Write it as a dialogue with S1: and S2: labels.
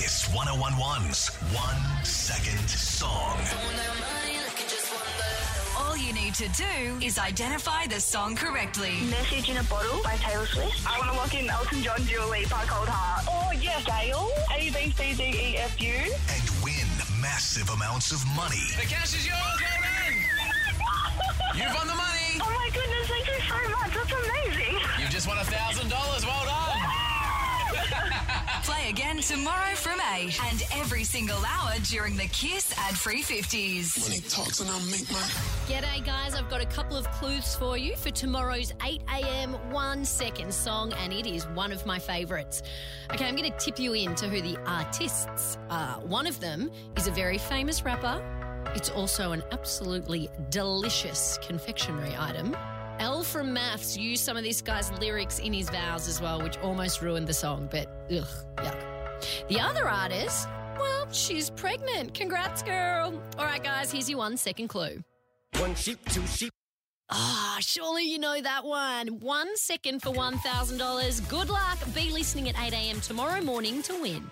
S1: Kiss 1011's One Second Song.
S2: All you need to do is identify the song correctly.
S3: Message in a Bottle by Taylor Swift.
S4: I want to lock in Elton John, Dua Lipa, Cold Heart. Oh, yes. GAYLE, A, B, C, D, E, F, U.
S1: And win massive amounts of money.
S5: The cash is yours, well. You've won the money.
S4: Oh, my goodness. Thank you so much. That's amazing.
S5: You've just won a thousand
S2: Play again tomorrow from 8 and every single hour during the Kiss ad free 50s.
S6: Money talks and I make my
S7: G'day, guys. I've got a couple of clues for you for tomorrow's 8 a.m. one second song, and it is one of my favourites. Okay, I'm going to tip you in to who the artists are. One of them is a very famous rapper. It's also an absolutely delicious confectionery item. L from MAFS used some of this guy's lyrics in his vows as well, which almost ruined the song, but ugh, yuck. The other artist, well, she's pregnant. Congrats, girl. All right, guys, here's your one second clue.
S8: One sheep, two sheep.
S7: Ah, surely you know that one. One second for $1,000. Good luck. Be listening at 8 a.m. tomorrow morning to win.